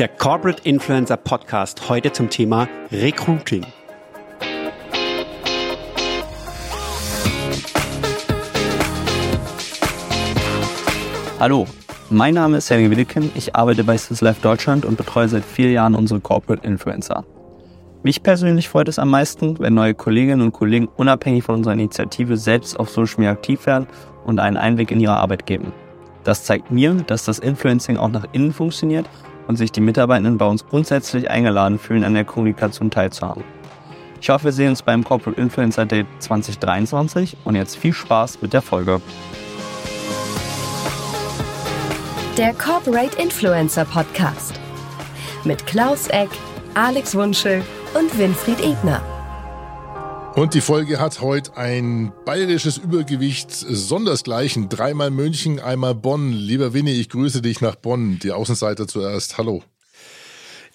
Der Corporate Influencer Podcast heute zum Thema Recruiting. Hallo, mein Name ist Helge Wilken. Ich arbeite bei Swiss Life Deutschland und betreue seit vier Jahren unsere Corporate Influencer. Mich persönlich freut es am meisten, wenn neue Kolleginnen und Kollegen unabhängig von unserer Initiative selbst auf Social Media aktiv werden und einen Einblick in ihre Arbeit geben. Das zeigt mir, dass das Influencing auch nach innen funktioniert und sich die Mitarbeitenden bei uns grundsätzlich eingeladen fühlen, an der Kommunikation teilzuhaben. Ich hoffe, wir sehen uns beim Corporate Influencer Day 2023 und jetzt viel Spaß mit der Folge. Der Corporate Influencer Podcast mit Klaus Eck, Alex Wunschel und Winfried Ebner. Und die Folge hat heute ein bayerisches Übergewicht sondersgleichen. Dreimal München, einmal Bonn. Lieber Winnie, ich grüße dich nach Bonn. Die Außenseiter zuerst. Hallo.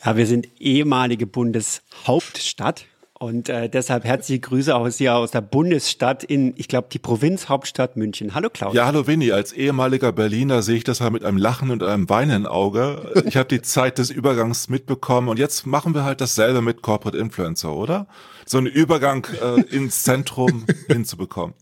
Ja, wir sind ehemalige Bundeshauptstadt und äh, deshalb herzliche Grüße aus hier aus der Bundesstadt in, ich glaube, die Provinzhauptstadt München. Hallo Klaus. Ja, hallo Winnie. Als ehemaliger Berliner sehe ich das halt mit einem Lachen und einem weinenden Auge. Ich habe die Zeit des Übergangs mitbekommen und jetzt machen wir halt dasselbe mit Corporate Influencer, oder? So einen Übergang äh, ins Zentrum hinzubekommen.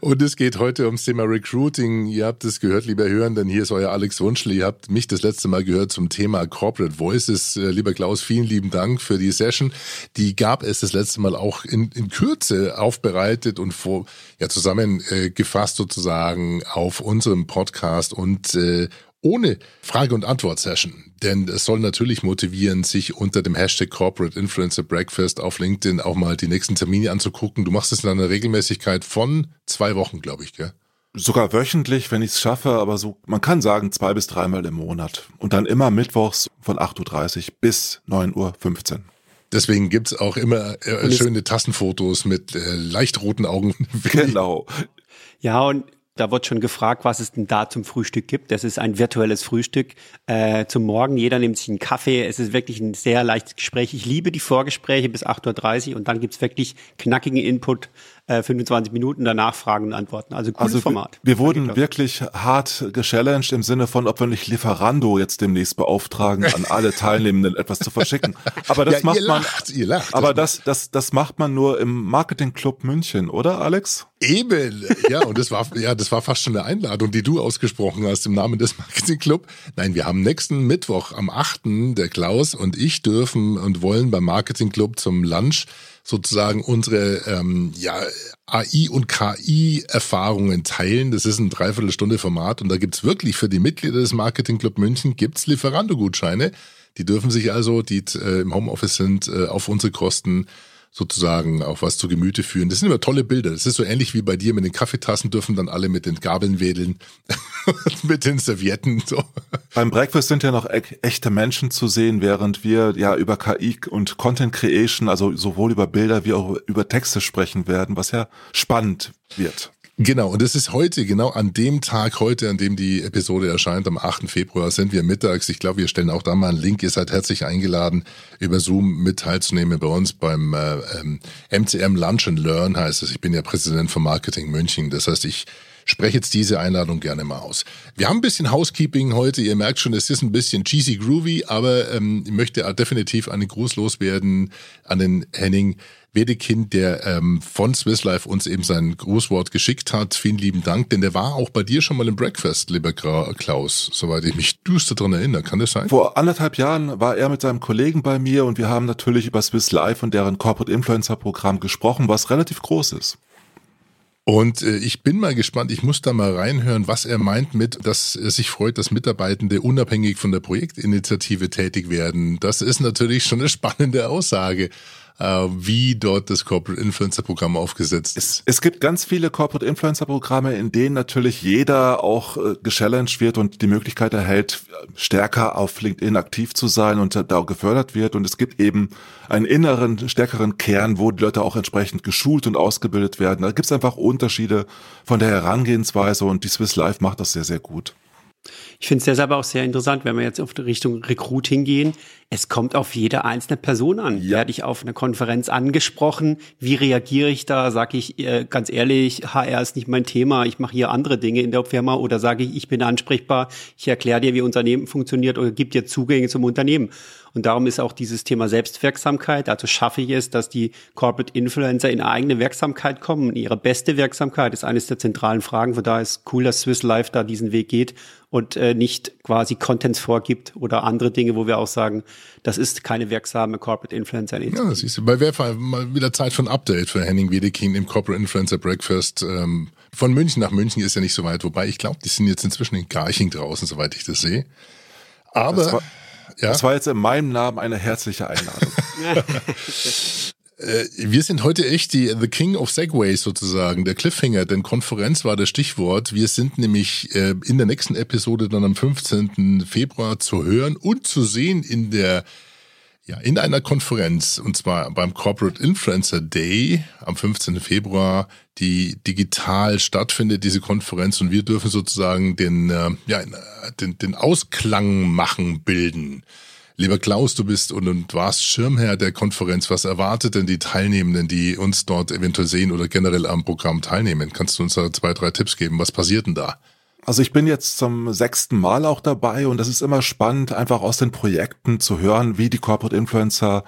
Und es geht heute ums Thema Recruiting. Ihr habt es gehört, lieber Hören, denn hier ist euer Alex Wunschel. Ihr habt mich das letzte Mal gehört zum Thema Corporate Voices. Äh, lieber Klaus, vielen lieben Dank für die Session. Die gab es das letzte Mal auch in, in Kürze aufbereitet und vor, ja, zusammengefasst äh, sozusagen auf unserem Podcast und äh, ohne Frage- und Antwort-Session. Denn es soll natürlich motivieren, sich unter dem Hashtag Corporate Influencer Breakfast auf LinkedIn auch mal die nächsten Termine anzugucken. Du machst es in einer Regelmäßigkeit von zwei Wochen, glaube ich, gell? Sogar wöchentlich, wenn ich es schaffe, aber so, man kann sagen zwei bis dreimal im Monat. Und dann immer mittwochs von 8.30 Uhr bis 9.15 Uhr. Deswegen gibt's auch immer äh, schöne Tassenfotos mit äh, leicht roten Augen. Genau. Ja, und da wird schon gefragt, was es denn da zum Frühstück gibt. Das ist ein virtuelles Frühstück äh, zum Morgen. Jeder nimmt sich einen Kaffee. Es ist wirklich ein sehr leichtes Gespräch. Ich liebe die Vorgespräche bis 8.30 Uhr und dann gibt's wirklich knackigen Input äh, 25 Minuten danach Fragen und Antworten. Also cooles also Format. Wir, wir wurden wirklich hart gechallenged im Sinne von, ob wir nicht Lieferando jetzt demnächst beauftragen, an alle Teilnehmenden etwas zu verschicken. Aber das Ja, macht ihr man. lacht, ihr lacht. Aber das, das, das macht man nur im Marketingclub München, oder Alex? Eben, ja, und das war, ja, das war fast schon eine Einladung, die du ausgesprochen hast im Namen des Marketingclub. Nein, wir haben nächsten Mittwoch am 8. der Klaus und ich dürfen und wollen beim Marketingclub zum Lunch sozusagen unsere ähm, ja, AI- und KI-Erfahrungen teilen. Das ist ein Dreiviertelstunde Format und da gibt's wirklich für die Mitglieder des Marketingclub München gibt's Lieferando-Gutscheine. Die dürfen sich also, die äh, im Homeoffice sind, äh, auf unsere Kosten sozusagen auch was zu Gemüte führen. Das sind immer tolle Bilder. Das ist so ähnlich wie bei dir mit den Kaffeetassen dürfen dann alle mit den Gabeln wedeln mit den Servietten. So. Beim Breakfast sind ja noch e echte Menschen zu sehen, während wir ja über KI und Content Creation, also sowohl über Bilder wie auch über Texte sprechen werden, was ja spannend wird. Genau, und es ist heute, genau an dem Tag heute, an dem die Episode erscheint, am 8. Februar, sind wir mittags. Ich glaube, wir stellen auch da mal einen Link. Ihr seid herzlich eingeladen, über Zoom mit teilzunehmen bei uns beim äh, ähm, MCM Lunch and Learn heißt es. Ich bin ja Präsident von Marketing München. Das heißt, ich spreche jetzt diese Einladung gerne mal aus. Wir haben ein bisschen Housekeeping heute. Ihr merkt schon, es ist ein bisschen cheesy groovy, aber ähm, ich möchte definitiv einen Gruß loswerden an den Henning Wedekind, der ähm, von Swiss Life uns eben sein Grußwort geschickt hat. Vielen lieben Dank, denn der war auch bei dir schon mal im Breakfast, lieber Gra- Klaus, soweit ich mich düster dran erinnere. Kann das sein? Vor anderthalb Jahren war er mit seinem Kollegen bei mir und wir haben natürlich über Swiss Life und deren Corporate Influencer Programm gesprochen, was relativ groß ist. Und äh, ich bin mal gespannt, ich muss da mal reinhören, was er meint mit, dass er sich freut, dass Mitarbeitende unabhängig von der Projektinitiative tätig werden. Das ist natürlich schon eine spannende Aussage, wie dort das Corporate Influencer Programm aufgesetzt ist. Es, es gibt ganz viele Corporate Influencer Programme, in denen natürlich jeder auch äh, gechallenged wird und die Möglichkeit erhält, stärker auf LinkedIn aktiv zu sein und da auch gefördert wird. Und es gibt eben einen inneren, stärkeren Kern, wo die Leute auch entsprechend geschult und ausgebildet werden. Da gibt es einfach Unterschiede von der Herangehensweise und die Swiss Life macht das sehr, sehr gut. Ich finde es deshalb auch sehr interessant, wenn wir jetzt auf die Richtung Recruiting gehen. Es kommt auf jede einzelne Person an. Ja. Werde ich auf einer Konferenz angesprochen? Wie reagiere ich da? Sage ich äh, ganz ehrlich, HR ist nicht mein Thema, ich mache hier andere Dinge in der Firma oder sage ich, ich bin ansprechbar, ich erkläre dir, wie Unternehmen funktioniert oder gebe dir Zugänge zum Unternehmen. Und darum ist auch dieses Thema Selbstwirksamkeit, also schaffe ich es, dass die Corporate Influencer in eigene Wirksamkeit kommen, ihre beste Wirksamkeit, ist eines der zentralen Fragen. Von daher ist cool, dass Swiss Life da diesen Weg geht und äh, nicht quasi Contents vorgibt oder andere Dinge, wo wir auch sagen, das ist keine wirksame Corporate Influencer. Ja, das siehst du. Bei Werfer mal wieder Zeit für ein Update für Henning Wedeking im Corporate Influencer Breakfast. Ähm, von München nach München ist ja nicht so weit, wobei ich glaube, die sind jetzt inzwischen in Garching draußen, soweit ich das sehe. Aber das war, ja? das war jetzt in meinem Namen eine herzliche Einladung. Äh, wir sind heute echt die The King of Segways sozusagen, der Cliffhanger, denn Konferenz war das Stichwort. Wir sind nämlich äh, in der nächsten Episode dann am 15. Februar zu hören und zu sehen in der ja, in einer Konferenz, und zwar beim Corporate Influencer Day am 15. Februar, die digital stattfindet, diese Konferenz, und wir dürfen sozusagen den, äh, ja, den, den Ausklang machen, bilden. Lieber Klaus, du bist und, und warst Schirmherr der Konferenz. Was erwartet denn die Teilnehmenden, die uns dort eventuell sehen oder generell am Programm teilnehmen? Kannst du uns da zwei, drei Tipps geben? Was passiert denn da? Also ich bin jetzt zum sechsten Mal auch dabei und das ist immer spannend, einfach aus den Projekten zu hören, wie die Corporate Influencer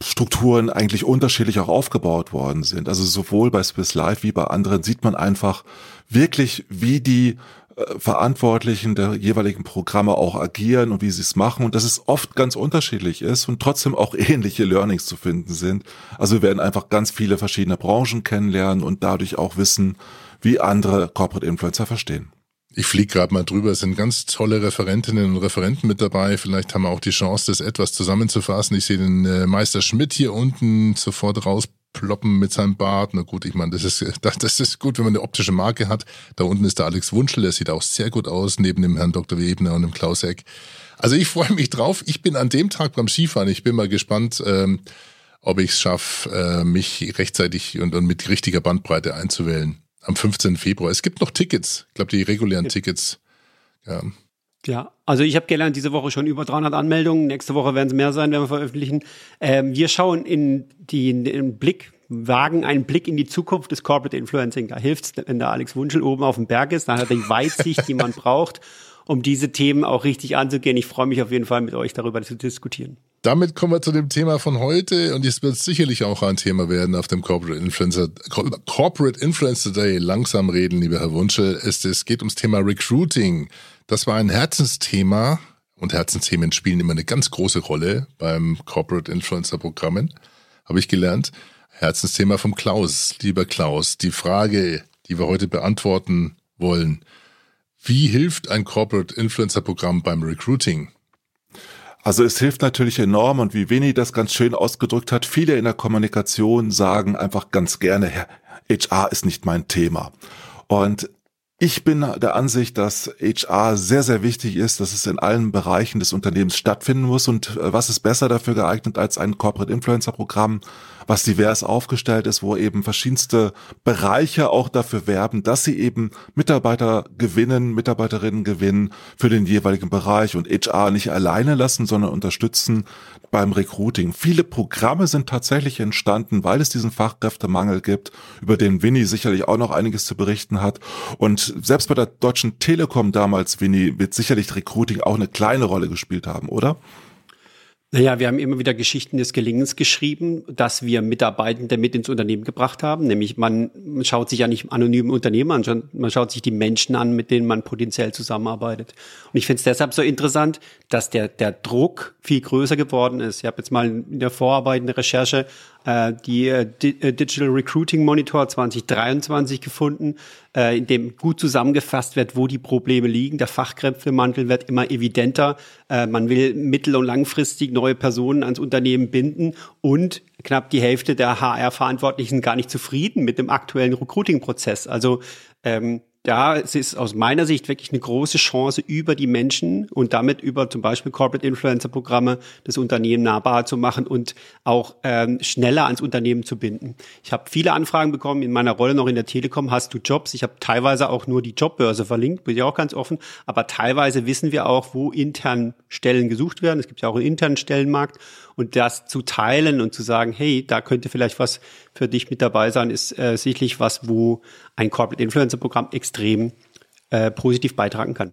Strukturen eigentlich unterschiedlich auch aufgebaut worden sind. Also sowohl bei Swiss Life wie bei anderen sieht man einfach wirklich, wie die Verantwortlichen der jeweiligen Programme auch agieren und wie sie es machen und dass es oft ganz unterschiedlich ist und trotzdem auch ähnliche Learnings zu finden sind. Also wir werden einfach ganz viele verschiedene Branchen kennenlernen und dadurch auch wissen, wie andere Corporate Influencer verstehen. Ich fliege gerade mal drüber, es sind ganz tolle Referentinnen und Referenten mit dabei. Vielleicht haben wir auch die Chance, das etwas zusammenzufassen. Ich sehe den äh, Meister Schmidt hier unten sofort raus ploppen mit seinem Bart. Na gut, ich meine, das ist, das ist gut, wenn man eine optische Marke hat. Da unten ist der Alex Wunschel, der sieht auch sehr gut aus, neben dem Herrn Dr. Webner und dem Klaus Eck. Also ich freue mich drauf. Ich bin an dem Tag beim Skifahren. Ich bin mal gespannt, ähm, ob ich es schaffe, äh, mich rechtzeitig und, und mit richtiger Bandbreite einzuwählen. Am 15. Februar. Es gibt noch Tickets. Ich glaube, die regulären Tickets. Ja. Ja, also ich habe gelernt, diese Woche schon über 300 Anmeldungen. Nächste Woche werden es mehr sein, wenn wir veröffentlichen. Ähm, wir schauen in die, in den Blick, wagen einen Blick in die Zukunft des Corporate Influencing. Da hilft's, wenn der Alex Wunschel oben auf dem Berg ist. Da hat er die Weitsicht, die man braucht, um diese Themen auch richtig anzugehen. Ich freue mich auf jeden Fall, mit euch darüber zu diskutieren. Damit kommen wir zu dem Thema von heute und es wird sicherlich auch ein Thema werden auf dem Corporate Influencer, Corporate Influencer Day. Langsam reden, lieber Herr Wunschel. Es, es geht ums Thema Recruiting. Das war ein Herzensthema und Herzensthemen spielen immer eine ganz große Rolle beim Corporate Influencer Programmen, habe ich gelernt. Herzensthema vom Klaus. Lieber Klaus, die Frage, die wir heute beantworten wollen. Wie hilft ein Corporate Influencer Programm beim Recruiting? Also es hilft natürlich enorm und wie Winnie das ganz schön ausgedrückt hat, viele in der Kommunikation sagen einfach ganz gerne, HR ist nicht mein Thema. Und ich bin der Ansicht, dass HR sehr, sehr wichtig ist, dass es in allen Bereichen des Unternehmens stattfinden muss. Und äh, was ist besser dafür geeignet als ein Corporate Influencer Programm, was divers aufgestellt ist, wo eben verschiedenste Bereiche auch dafür werben, dass sie eben Mitarbeiter gewinnen, Mitarbeiterinnen gewinnen für den jeweiligen Bereich und HR nicht alleine lassen, sondern unterstützen beim Recruiting. Viele Programme sind tatsächlich entstanden, weil es diesen Fachkräftemangel gibt, über den Winnie sicherlich auch noch einiges zu berichten hat. Und selbst bei der Deutschen Telekom damals, Winnie, wird sicherlich Recruiting auch eine kleine Rolle gespielt haben, oder? Naja, wir haben immer wieder Geschichten des Gelingens geschrieben, dass wir Mitarbeitende mit ins Unternehmen gebracht haben. Nämlich man schaut sich ja nicht anonyme Unternehmen an, man schaut sich die Menschen an, mit denen man potenziell zusammenarbeitet. Und ich finde es deshalb so interessant, dass der, der Druck viel größer geworden ist. Ich habe jetzt mal in der Vorarbeit eine Recherche äh, die äh, äh, Digital Recruiting Monitor 2023 gefunden, äh, in dem gut zusammengefasst wird, wo die Probleme liegen. Der Fachkräftemantel wird immer evidenter. Äh, man will mittel- und langfristig neue Personen ans Unternehmen binden und knapp die Hälfte der HR-Verantwortlichen gar nicht zufrieden mit dem aktuellen Recruiting-Prozess. Also ähm, da es ist aus meiner Sicht wirklich eine große Chance, über die Menschen und damit über zum Beispiel Corporate Influencer Programme das Unternehmen nahbar zu machen und auch ähm, schneller ans Unternehmen zu binden. Ich habe viele Anfragen bekommen in meiner Rolle noch in der Telekom. Hast du Jobs? Ich habe teilweise auch nur die Jobbörse verlinkt, bin ich auch ganz offen. Aber teilweise wissen wir auch, wo intern Stellen gesucht werden. Es gibt ja auch einen internen Stellenmarkt und das zu teilen und zu sagen, hey, da könnte vielleicht was für dich mit dabei sein, ist äh, sicherlich was, wo ein Corporate Influencer Programm extrem äh, positiv beitragen kann.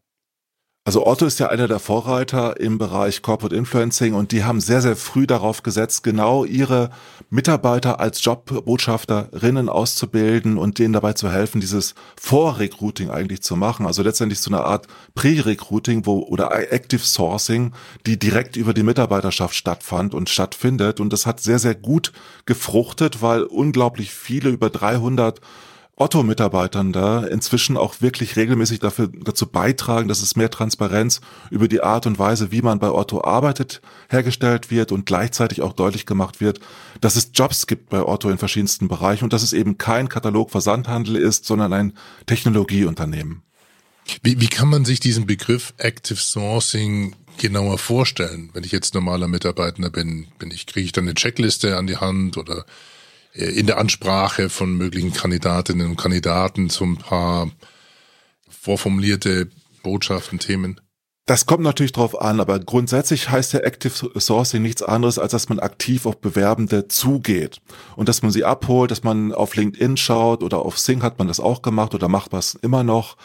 Also Otto ist ja einer der Vorreiter im Bereich Corporate Influencing und die haben sehr, sehr früh darauf gesetzt, genau ihre Mitarbeiter als Jobbotschafterinnen auszubilden und denen dabei zu helfen, dieses Vorrecruiting eigentlich zu machen. Also letztendlich so eine Art Pre-Recruiting oder Active Sourcing, die direkt über die Mitarbeiterschaft stattfand und stattfindet. Und das hat sehr, sehr gut gefruchtet, weil unglaublich viele, über 300 Otto-Mitarbeitern da inzwischen auch wirklich regelmäßig dafür, dazu beitragen, dass es mehr Transparenz über die Art und Weise, wie man bei Otto arbeitet, hergestellt wird und gleichzeitig auch deutlich gemacht wird, dass es Jobs gibt bei Otto in verschiedensten Bereichen und dass es eben kein Katalog-Versandhandel ist, sondern ein Technologieunternehmen. Wie, wie kann man sich diesen Begriff Active Sourcing genauer vorstellen? Wenn ich jetzt normaler Mitarbeiter bin, bin ich, kriege ich dann eine Checkliste an die Hand oder in der Ansprache von möglichen Kandidatinnen und Kandidaten so ein paar vorformulierte Botschaften, Themen? Das kommt natürlich drauf an, aber grundsätzlich heißt ja Active Sourcing nichts anderes, als dass man aktiv auf Bewerbende zugeht und dass man sie abholt, dass man auf LinkedIn schaut oder auf Sing hat man das auch gemacht oder macht was immer noch,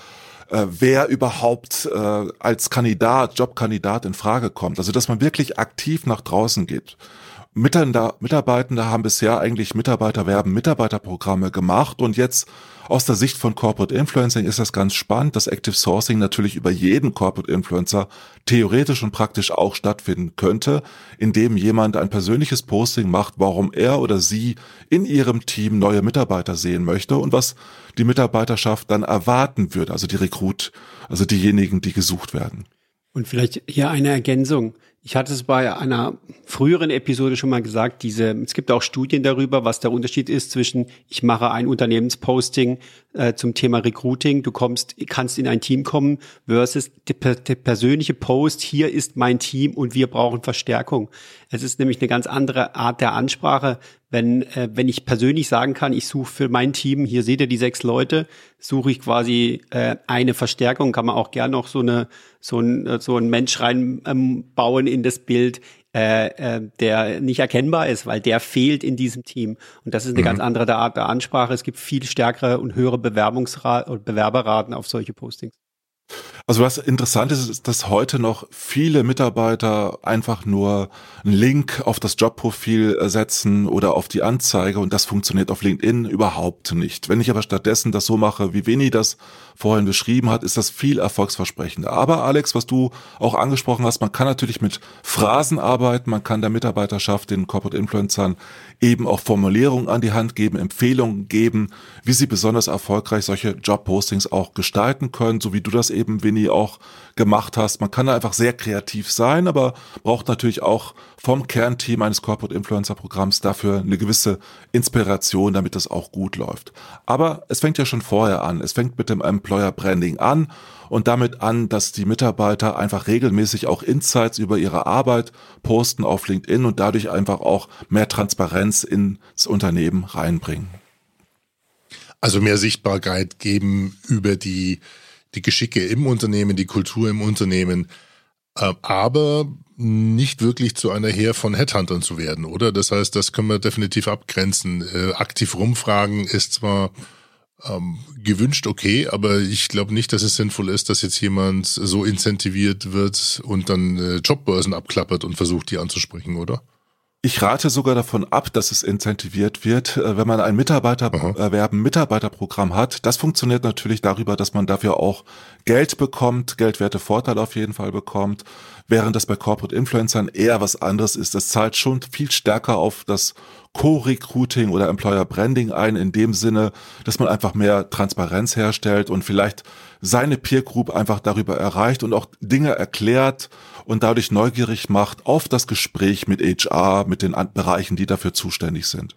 äh, wer überhaupt äh, als Kandidat, Jobkandidat in Frage kommt. Also dass man wirklich aktiv nach draußen geht. Mitarbeitende haben bisher eigentlich Mitarbeiterwerben, Mitarbeiterprogramme gemacht und jetzt aus der Sicht von Corporate Influencing ist das ganz spannend, dass Active Sourcing natürlich über jeden Corporate Influencer theoretisch und praktisch auch stattfinden könnte, indem jemand ein persönliches Posting macht, warum er oder sie in ihrem Team neue Mitarbeiter sehen möchte und was die Mitarbeiterschaft dann erwarten würde, also die Rekrut, also diejenigen, die gesucht werden. Und vielleicht hier eine Ergänzung. Ich hatte es bei einer früheren Episode schon mal gesagt, diese, es gibt auch Studien darüber, was der Unterschied ist zwischen, ich mache ein Unternehmensposting äh, zum Thema Recruiting, du kommst, kannst in ein Team kommen, versus der, persönliche Post, hier ist mein Team und wir brauchen Verstärkung. Es ist nämlich eine ganz andere Art der Ansprache, wenn, äh, wenn ich persönlich sagen kann, ich suche für mein Team, hier seht ihr die sechs Leute, suche ich quasi äh, eine Verstärkung, kann man auch gern noch so eine so ein äh, so ein Mensch reinbauen ähm, in das Bild, äh, äh, der nicht erkennbar ist, weil der fehlt in diesem Team. Und das ist eine mhm. ganz andere Art der Ansprache. Es gibt viel stärkere und höhere Bewerbungsraten und Bewerberraten auf solche Postings. Also was interessant ist, ist, dass heute noch viele Mitarbeiter einfach nur einen Link auf das Jobprofil setzen oder auf die Anzeige und das funktioniert auf LinkedIn überhaupt nicht. Wenn ich aber stattdessen das so mache, wie Veni das vorhin beschrieben hat, ist das viel erfolgsversprechender. Aber Alex, was du auch angesprochen hast, man kann natürlich mit Phrasen arbeiten, man kann der Mitarbeiterschaft, den Corporate Influencern eben auch Formulierungen an die Hand geben, Empfehlungen geben, wie sie besonders erfolgreich solche Jobpostings auch gestalten können, so wie du das eben, Winnie, auch gemacht hast. Man kann da einfach sehr kreativ sein, aber braucht natürlich auch vom Kernteam eines Corporate Influencer Programms dafür eine gewisse Inspiration, damit das auch gut läuft. Aber es fängt ja schon vorher an. Es fängt mit dem Employer Branding an und damit an, dass die Mitarbeiter einfach regelmäßig auch Insights über ihre Arbeit posten auf LinkedIn und dadurch einfach auch mehr Transparenz ins Unternehmen reinbringen. Also mehr Sichtbarkeit geben über die, die Geschicke im Unternehmen, die Kultur im Unternehmen, äh, aber nicht wirklich zu einer Heer von Headhuntern zu werden, oder? Das heißt, das können wir definitiv abgrenzen. Äh, aktiv rumfragen ist zwar ähm, gewünscht, okay, aber ich glaube nicht, dass es sinnvoll ist, dass jetzt jemand so incentiviert wird und dann äh, Jobbörsen abklappert und versucht, die anzusprechen, oder? Ich rate sogar davon ab, dass es incentiviert wird, äh, wenn man ein Mitarbeiterwerben, Mitarbeiterprogramm hat. Das funktioniert natürlich darüber, dass man dafür auch Geld bekommt, geldwerte Vorteile auf jeden Fall bekommt, während das bei Corporate Influencern eher was anderes ist. Das zahlt schon viel stärker auf das Co-Recruiting oder Employer Branding ein, in dem Sinne, dass man einfach mehr Transparenz herstellt und vielleicht seine Peer Group einfach darüber erreicht und auch Dinge erklärt und dadurch neugierig macht auf das Gespräch mit HR, mit den Bereichen, die dafür zuständig sind.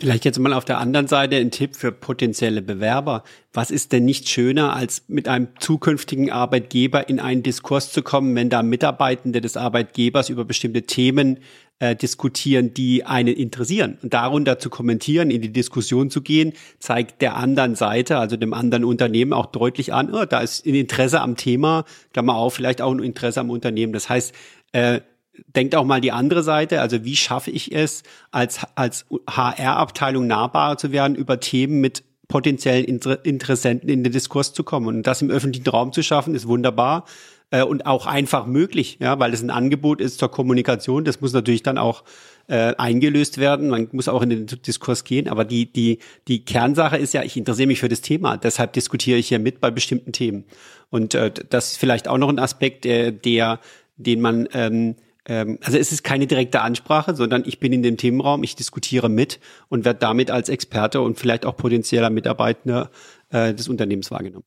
Vielleicht jetzt mal auf der anderen Seite ein Tipp für potenzielle Bewerber. Was ist denn nicht schöner, als mit einem zukünftigen Arbeitgeber in einen Diskurs zu kommen, wenn da Mitarbeitende des Arbeitgebers über bestimmte Themen äh, diskutieren, die einen interessieren. Und darunter zu kommentieren, in die Diskussion zu gehen, zeigt der anderen Seite, also dem anderen Unternehmen auch deutlich an, oh, da ist ein Interesse am Thema, Klammer auf, vielleicht auch ein Interesse am Unternehmen. Das heißt, äh, denkt auch mal die andere Seite, also wie schaffe ich es, als, als HR-Abteilung nahbarer zu werden, über Themen mit potenziellen Inter Interessenten in den Diskurs zu kommen. Und das im öffentlichen Raum zu schaffen, ist wunderbar äh, und auch einfach möglich, ja, weil es ein Angebot ist zur Kommunikation. Das muss natürlich dann auch äh, eingelöst werden. Man muss auch in den Diskurs gehen. Aber die, die, die Kernsache ist ja, ich interessiere mich für das Thema. Deshalb diskutiere ich hier mit bei bestimmten Themen. Und äh, das ist vielleicht auch noch ein Aspekt, äh, der, den man ähm, ähm, also es ist keine direkte Ansprache, sondern ich bin in dem Themenraum, ich diskutiere mit und werde damit als Experte und vielleicht auch potenzieller Mitarbeiter äh, des Unternehmens wahrgenommen.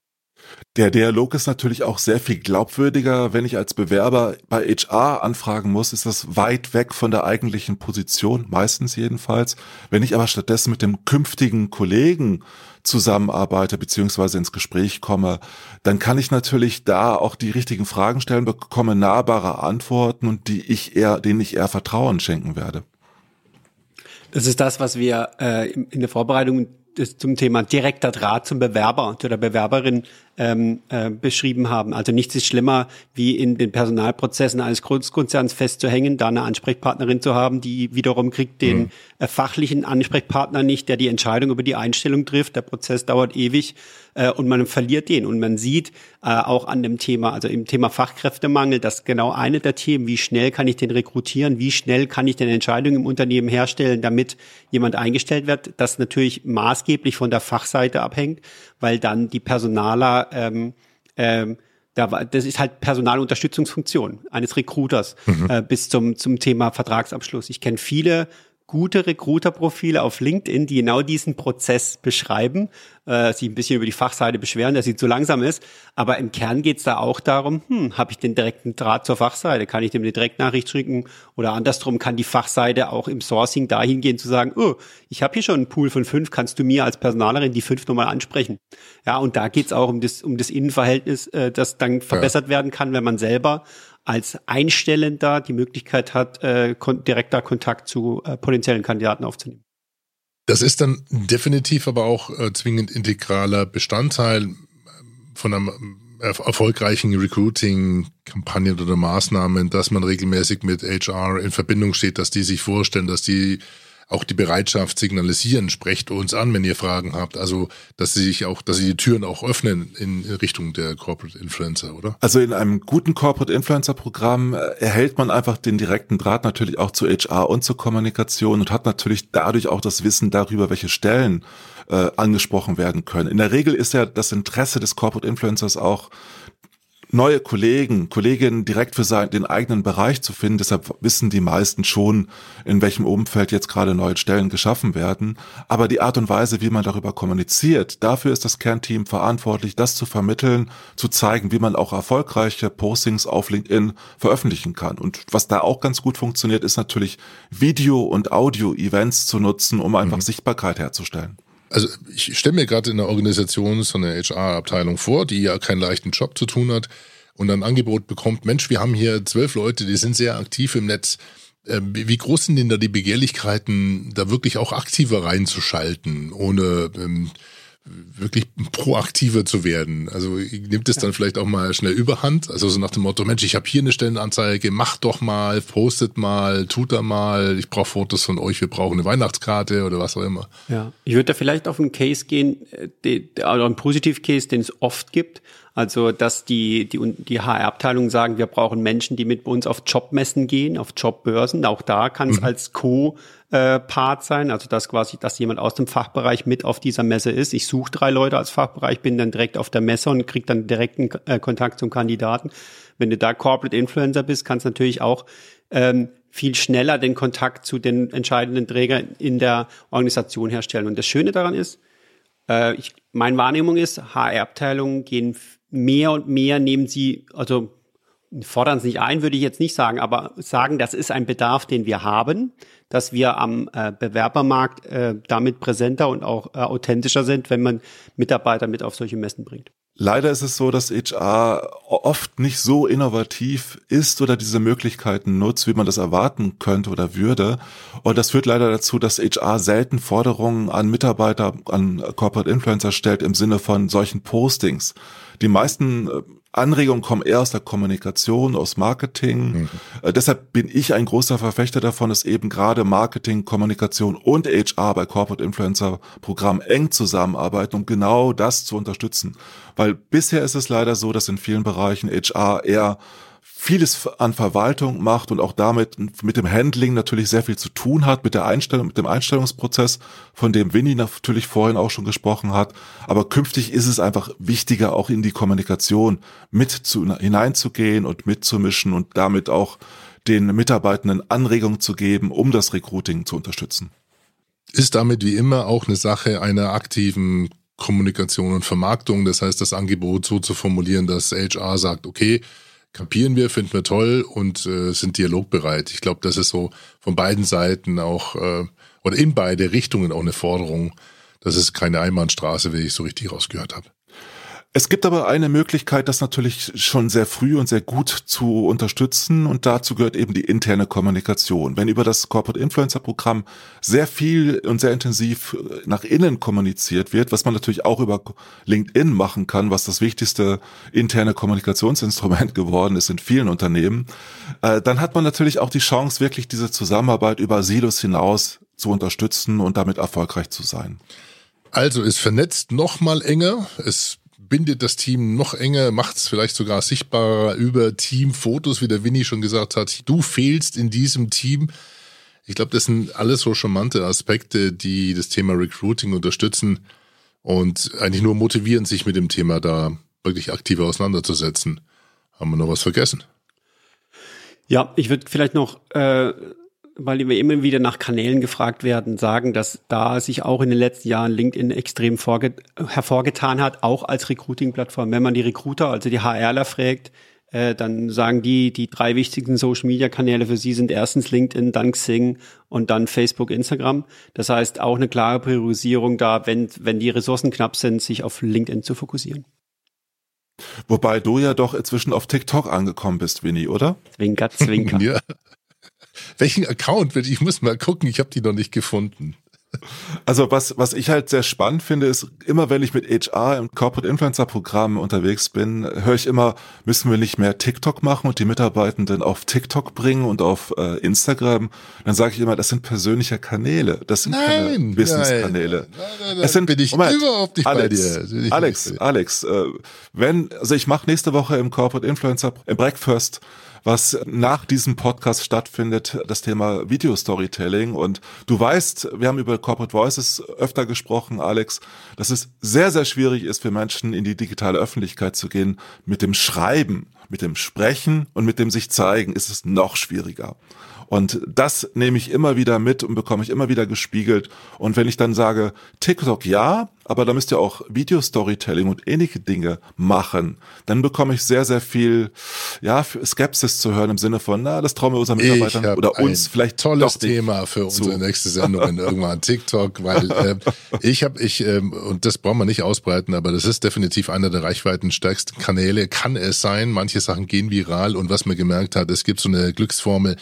Der Dialog ist natürlich auch sehr viel glaubwürdiger. Wenn ich als Bewerber bei HR anfragen muss, ist das weit weg von der eigentlichen Position, meistens jedenfalls. Wenn ich aber stattdessen mit dem künftigen Kollegen zusammenarbeite beziehungsweise ins Gespräch komme, dann kann ich natürlich da auch die richtigen Fragen stellen, bekomme nahbare Antworten und die ich eher, denen ich eher Vertrauen schenken werde. Das ist das, was wir äh, in der Vorbereitung zum Thema direkter Draht zum Bewerber, zu der Bewerberin ähm, äh, beschrieben haben. Also nichts ist schlimmer, wie in den Personalprozessen eines Großkonzerns festzuhängen, da eine Ansprechpartnerin zu haben, die wiederum kriegt den mhm. äh, fachlichen Ansprechpartner nicht, der die Entscheidung über die Einstellung trifft. Der Prozess dauert ewig äh, und man verliert den. Und man sieht äh, auch an dem Thema, also im Thema Fachkräftemangel, dass genau eine der Themen, wie schnell kann ich den rekrutieren, wie schnell kann ich den Entscheidungen im Unternehmen herstellen, damit jemand eingestellt wird, das natürlich maßgeblich von der Fachseite abhängt, weil dann die Personaler ähm, ähm, da war, das ist halt Personalunterstützungsfunktion eines Recruiters mhm. äh, bis zum, zum Thema Vertragsabschluss. Ich kenne viele gute Recruiter-Profile auf LinkedIn, die genau diesen Prozess beschreiben, äh, sich ein bisschen über die Fachseite beschweren, dass sie zu langsam ist. Aber im Kern geht es da auch darum, hm, habe ich den direkten Draht zur Fachseite? Kann ich dem eine Direktnachricht schicken? Oder andersrum kann die Fachseite auch im Sourcing dahin gehen zu sagen, oh, ich habe hier schon einen Pool von fünf, kannst du mir als Personalerin die fünf nochmal ansprechen? Ja, und da geht es auch um das, um das Innenverhältnis, äh, das dann verbessert ja. werden kann, wenn man selber als Einstellender die Möglichkeit hat, äh, kon direkter Kontakt zu äh, potenziellen Kandidaten aufzunehmen. Das ist dann definitiv aber auch äh, zwingend integraler Bestandteil von einem erfolgreichen Recruiting-Kampagnen oder Maßnahmen, dass man regelmäßig mit HR in Verbindung steht, dass die sich vorstellen, dass die auch die Bereitschaft signalisieren, sprecht uns an, wenn ihr Fragen habt. Also, dass sie sich auch, dass sie die Türen auch öffnen in Richtung der Corporate Influencer, oder? Also in einem guten Corporate Influencer Programm äh, erhält man einfach den direkten Draht natürlich auch zu HR und zur Kommunikation und hat natürlich dadurch auch das Wissen darüber, welche Stellen äh, angesprochen werden können. In der Regel ist ja das Interesse des Corporate Influencers auch neue Kollegen, Kolleginnen direkt für seinen, den eigenen Bereich zu finden. Deshalb wissen die meisten schon, in welchem Umfeld jetzt gerade neue Stellen geschaffen werden. Aber die Art und Weise, wie man darüber kommuniziert, dafür ist das Kernteam verantwortlich, das zu vermitteln, zu zeigen, wie man auch erfolgreiche Postings auf LinkedIn veröffentlichen kann. Und was da auch ganz gut funktioniert, ist natürlich Video- und Audio-Events zu nutzen, um einfach mhm. Sichtbarkeit herzustellen. Also ich stelle mir gerade in der Organisation so eine HR-Abteilung vor, die ja keinen leichten Job zu tun hat und ein Angebot bekommt, Mensch, wir haben hier zwölf Leute, die sind sehr aktiv im Netz. Ähm, wie groß sind denn da die Begehrlichkeiten, da wirklich auch aktiver reinzuschalten, ohne ähm, wirklich proaktiver zu werden. Also nimmt es dann vielleicht auch mal schnell überhand. Also so nach dem Motto, Mensch, ich habe hier eine Stellenanzeige, macht doch mal, postet mal, tut da mal, ich brauche Fotos von euch, wir brauchen eine Weihnachtskarte oder was auch immer. Ja, ich würde da vielleicht auf einen Case gehen, äh, die, oder einen Positiv-Case, den es oft gibt. Also, dass die, die, die HR-Abteilungen sagen, wir brauchen Menschen, die mit uns auf Jobmessen gehen, auf Jobbörsen. Auch da kann es mhm. als Co-Part sein, also dass quasi, dass jemand aus dem Fachbereich mit auf dieser Messe ist. Ich suche drei Leute als Fachbereich, bin dann direkt auf der Messe und kriege dann direkten äh, Kontakt zum Kandidaten. Wenn du da Corporate Influencer bist, kannst du natürlich auch ähm, viel schneller den Kontakt zu den entscheidenden Trägern in der Organisation herstellen. Und das Schöne daran ist, äh, ich, meine Wahrnehmung ist, HR-Abteilungen gehen mehr und mehr nehmen sie, also fordern es nicht ein, würde ich jetzt nicht sagen, aber sagen, das ist ein Bedarf, den wir haben, dass wir am äh, Bewerbermarkt äh, damit präsenter und auch äh, authentischer sind, wenn man Mitarbeiter mit auf solche Messen bringt. Leider ist es so, dass HR oft nicht so innovativ ist oder diese Möglichkeiten nutzt, wie man das erwarten könnte oder würde. Und das führt leider dazu, dass HR selten Forderungen an Mitarbeiter, an Corporate Influencer stellt im Sinne von solchen Postings. Die meisten äh, Anregungen kommen eher aus der Kommunikation, aus Marketing. Mhm. Äh, deshalb bin ich ein großer Verfechter davon, dass eben gerade Marketing, Kommunikation und HR bei Corporate Influencer Programmen eng zusammenarbeiten, um genau das zu unterstützen. Weil bisher ist es leider so, dass in vielen Bereichen HR eher vieles an Verwaltung macht und auch damit mit dem Handling natürlich sehr viel zu tun hat, mit der Einstellung, mit dem Einstellungsprozess, von dem Winnie natürlich vorhin auch schon gesprochen hat. Aber künftig ist es einfach wichtiger, auch in die Kommunikation mit zu, hineinzugehen und mitzumischen und damit auch den Mitarbeitenden Anregungen zu geben, um das Recruiting zu unterstützen. Ist damit wie immer auch eine Sache einer aktiven Kommunikation und Vermarktung. Das heißt, das Angebot so zu formulieren, dass HR sagt, okay, kapieren wir, finden wir toll und äh, sind dialogbereit. Ich glaube, das ist so von beiden Seiten auch äh, oder in beide Richtungen auch eine Forderung. Das ist keine Einbahnstraße, wie ich so richtig rausgehört habe. Es gibt aber eine Möglichkeit, das natürlich schon sehr früh und sehr gut zu unterstützen und dazu gehört eben die interne Kommunikation. Wenn über das Corporate Influencer Programm sehr viel und sehr intensiv nach innen kommuniziert wird, was man natürlich auch über LinkedIn machen kann, was das wichtigste interne Kommunikationsinstrument geworden ist in vielen Unternehmen, äh, dann hat man natürlich auch die Chance, wirklich diese Zusammenarbeit über Silos hinaus zu unterstützen und damit erfolgreich zu sein. Also ist vernetzt noch mal enger. Es bindet das Team noch enger, macht es vielleicht sogar sichtbarer über Teamfotos, wie der Winnie schon gesagt hat. Du fehlst in diesem Team. Ich glaube, das sind alles so charmante Aspekte, die das Thema Recruiting unterstützen und eigentlich nur motivieren, sich mit dem Thema da wirklich aktiver auseinanderzusetzen. Haben wir noch was vergessen? Ja, ich würde vielleicht noch äh, weil wir immer wieder nach Kanälen gefragt werden, sagen, dass da sich auch in den letzten Jahren LinkedIn extrem hervorgetan hat, auch als Recruiting-Plattform. Wenn man die Recruiter, also die HRler fragt, äh, dann sagen die, die drei wichtigsten Social-Media-Kanäle für sie sind erstens LinkedIn, dann Xing und dann Facebook, Instagram. Das heißt, auch eine klare Priorisierung da, wenn, wenn die Ressourcen knapp sind, sich auf LinkedIn zu fokussieren. Wobei du ja doch inzwischen auf TikTok angekommen bist, Winnie, oder? Zwinker, zwinker. ja. Welchen Account? Ich muss mal gucken, ich habe die noch nicht gefunden. Also was, was ich halt sehr spannend finde, ist, immer wenn ich mit HR im Corporate Influencer Programm unterwegs bin, höre ich immer, müssen wir nicht mehr TikTok machen und die Mitarbeitenden auf TikTok bringen und auf äh, Instagram. Dann sage ich immer, das sind persönliche Kanäle, das sind nein, keine Business-Kanäle. Nein, nein, nein, es sind, bin ich Moment, überhaupt nicht Alex, bei dir. Alex, Alex, äh, wenn, also ich mache nächste Woche im Corporate Influencer im Breakfast was nach diesem Podcast stattfindet, das Thema Video Storytelling. Und du weißt, wir haben über Corporate Voices öfter gesprochen, Alex, dass es sehr, sehr schwierig ist für Menschen in die digitale Öffentlichkeit zu gehen. Mit dem Schreiben, mit dem Sprechen und mit dem sich zeigen ist es noch schwieriger. Und das nehme ich immer wieder mit und bekomme ich immer wieder gespiegelt. Und wenn ich dann sage, TikTok ja, aber da müsst ihr auch Video-Storytelling und ähnliche Dinge machen, dann bekomme ich sehr, sehr viel ja, Skepsis zu hören im Sinne von, na, das trauen wir unseren Mitarbeitern oder uns vielleicht tolles Thema für unsere nächste Sendung irgendwann TikTok, weil äh, ich habe ich äh, und das brauchen wir nicht ausbreiten, aber das ist definitiv einer der reichweitenstärksten Kanäle, kann es sein. Manche Sachen gehen viral und was man gemerkt hat, es gibt so eine Glücksformel,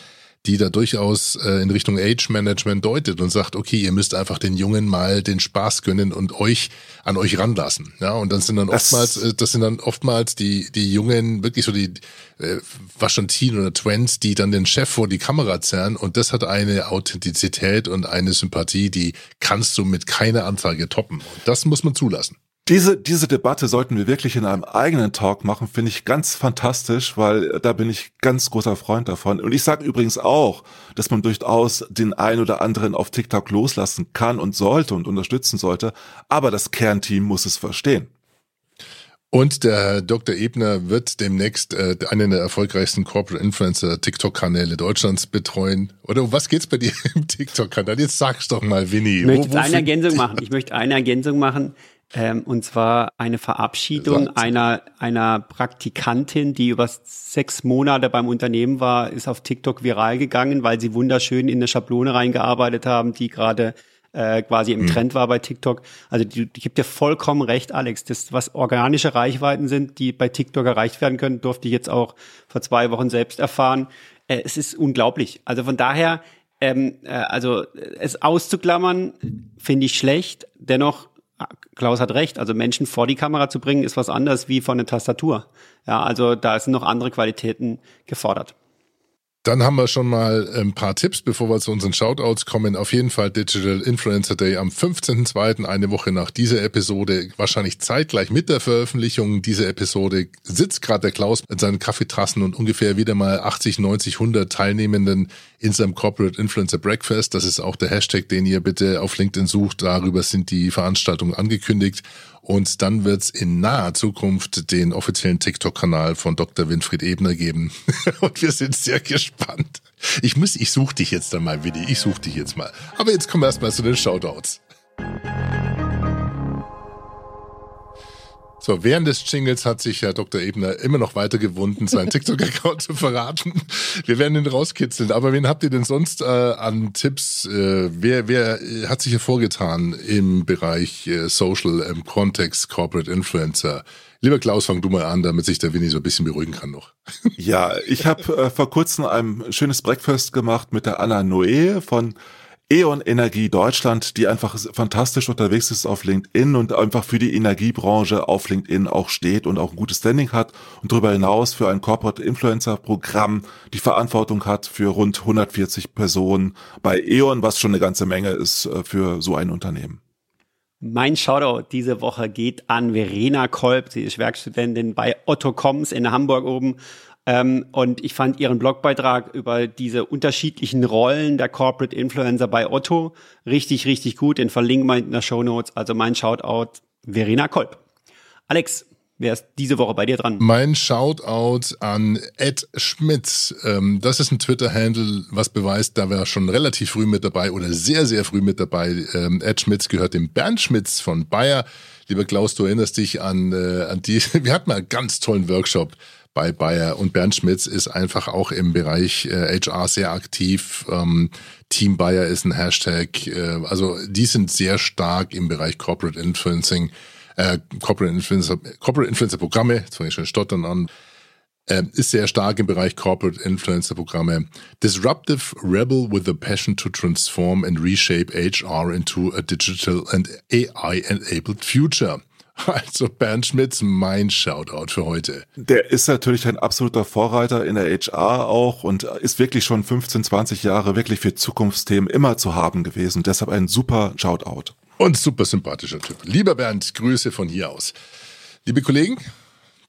die da durchaus äh, in Richtung Age Management deutet und sagt, okay, ihr müsst einfach den Jungen mal den Spaß gönnen und euch an euch ranlassen. Ja, und dann sind dann das oftmals, äh, das sind dann oftmals die, die Jungen, wirklich so die, äh, was schon Teen oder Twins, die dann den Chef vor die Kamera zerren und das hat eine Authentizität und eine Sympathie, die kannst du mit keiner Anzeige toppen. Und das muss man zulassen. Diese, diese Debatte sollten wir wirklich in einem eigenen Talk machen, finde ich ganz fantastisch, weil da bin ich ganz großer Freund davon. Und ich sage übrigens auch, dass man durchaus den ein oder anderen auf TikTok loslassen kann und sollte und unterstützen sollte, aber das Kernteam muss es verstehen. Und der Dr. Ebner wird demnächst äh, einen der erfolgreichsten Corporate Influencer TikTok-Kanäle Deutschlands betreuen. Oder um was geht's bei dir im TikTok-Kanal? Jetzt sag's doch mal, Winnie. Ich möchte Wo, eine Ergänzung machen. Ich möchte eine Ergänzung machen Ähm, und zwar eine Verabschiedung Sagt. einer, einer Praktikantin, die über sechs Monate beim Unternehmen war, ist auf TikTok viral gegangen, weil sie wunderschön in eine Schablone reingearbeitet haben, die gerade äh, quasi im Trend war bei TikTok. Also die, die gibt dir vollkommen recht, Alex. Das, was organische Reichweiten sind, die bei TikTok erreicht werden können, durfte ich jetzt auch vor zwei Wochen selbst erfahren. Äh, es ist unglaublich. Also von daher, ähm, äh, also äh, es auszuklammern, finde ich schlecht. Dennoch, Klaus hat recht, also Menschen vor die Kamera zu bringen, ist was anderes wie vor eine Tastatur. Ja, also da sind noch andere Qualitäten gefordert. Dann haben wir schon mal ein paar Tipps, bevor wir zu unseren Shoutouts kommen. Auf jeden Fall Digital Influencer Day am 15.02., eine Woche nach dieser Episode, wahrscheinlich zeitgleich mit der Veröffentlichung dieser Episode, sitzt gerade der Klaus mit seinen Kaffeetassen und ungefähr wieder mal 80, 90, 100 Teilnehmenden in seinem Corporate Influencer Breakfast. Das ist auch der Hashtag, den ihr bitte auf LinkedIn sucht. Darüber sind die Veranstaltungen angekündigt. Und dann wird's in naher Zukunft den offiziellen TikTok-Kanal von Dr. Winfried Ebner geben. Und wir sind sehr gespannt. Ich muss, ich suche dich jetzt dann mal, Willi. Ich suche dich jetzt mal. Aber jetzt kommen wir erstmal zu den Shoutouts. So, während des Jingles hat sich Herr Dr. Ebner immer noch weiter gewunden, seinen TikTok-Account zu verraten. Wir werden ihn rauskitzeln. Aber wen habt ihr denn sonst äh, an Tipps? Äh, wer, wer äh, hat sich hervorgetan im Bereich äh, Social, im Kontext Corporate Influencer? Lieber Klaus, fang du mal an, damit sich der Winnie so ein bisschen beruhigen kann noch. Ja, ich habe äh, vor kurzem ein schönes Breakfast gemacht mit der Anna Noe von E.ON Energie Deutschland, die einfach fantastisch unterwegs ist auf LinkedIn und einfach für die Energiebranche auf LinkedIn auch steht und auch ein gutes Standing hat und darüber hinaus für ein Corporate Influencer Programm die Verantwortung hat für rund 140 Personen bei E.ON, was schon eine ganze Menge ist äh, für so ein Unternehmen. Mein Shoutout diese Woche geht an Verena Kolb. Sie ist Werkstudentin bei Otto Koms in Hamburg oben. Ähm, und ich fand ihren Blogbeitrag über diese unterschiedlichen Rollen der Corporate Influencer bei Otto richtig, richtig gut. Den verlinken wir in der Show Notes. Also mein Shoutout Verena Kolb. Alex, wer ist diese Woche bei dir dran? Mein Shoutout an Ed Schmitz. Ähm, das ist ein Twitter-Handle, was beweist, da war er schon relativ früh mit dabei oder sehr, sehr früh mit dabei. Ähm, Ed Schmitz gehört dem Bernd Schmitz von Bayer. Lieber Klaus, du erinnerst dich an, äh, an die, wir hatten mal einen ganz tollen Workshop bei Bayer und Bernd Schmitz ist einfach auch im Bereich äh, HR sehr aktiv. Ähm, Team Bayer ist ein Hashtag. Äh, also die sind sehr stark im Bereich Corporate Influencing, äh, Corporate Influencer, Corporate Influencer Programme, jetzt fange ich schon stottern an, äh, ist sehr stark im Bereich Corporate Influencer Programme. Disruptive Rebel with a passion to transform and reshape HR into a digital and AI-enabled future. Also Bernd Schmitz, mein Shoutout für heute. Der ist natürlich ein absoluter Vorreiter in der HR auch und ist wirklich schon 15, 20 Jahre wirklich für Zukunftsthemen immer zu haben gewesen. Deshalb ein super Shoutout. Und super sympathischer Typ. Lieber Bernd, Grüße von hier aus. Liebe Kollegen,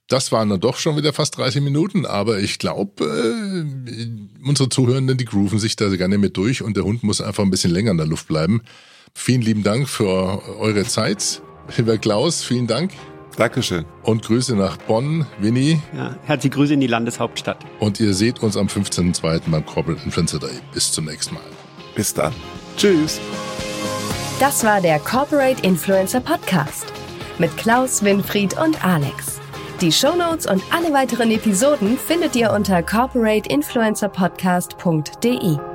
das waren dann doch schon wieder fast 30 Minuten, aber ich glaube, äh, unsere Zuhörenden, die grooven sich da gerne mit durch und der Hund muss einfach ein bisschen länger in der Luft bleiben. Vielen lieben Dank für eure Zeit. Lieber Klaus, vielen Dank. Dankeschön. Und Grüße nach Bonn, Winnie. Ja, herzliche Grüße in die Landeshauptstadt. Und ihr seht uns am 15.02. beim Corporate Influencer Day. Bis zum nächsten Mal. Bis dann. Tschüss. Das war der Corporate Influencer Podcast mit Klaus, Winfried und Alex. Die Shownotes und alle weiteren Episoden findet ihr unter corporateinfluencerpodcast.de.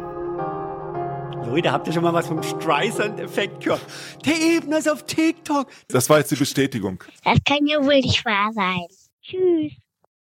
Leute, habt ihr schon mal was vom Streisand-Effekt gehört? Der Ebner ist auf TikTok. Das war jetzt die Bestätigung. Das kann ja wohl nicht wahr sein. Tschüss.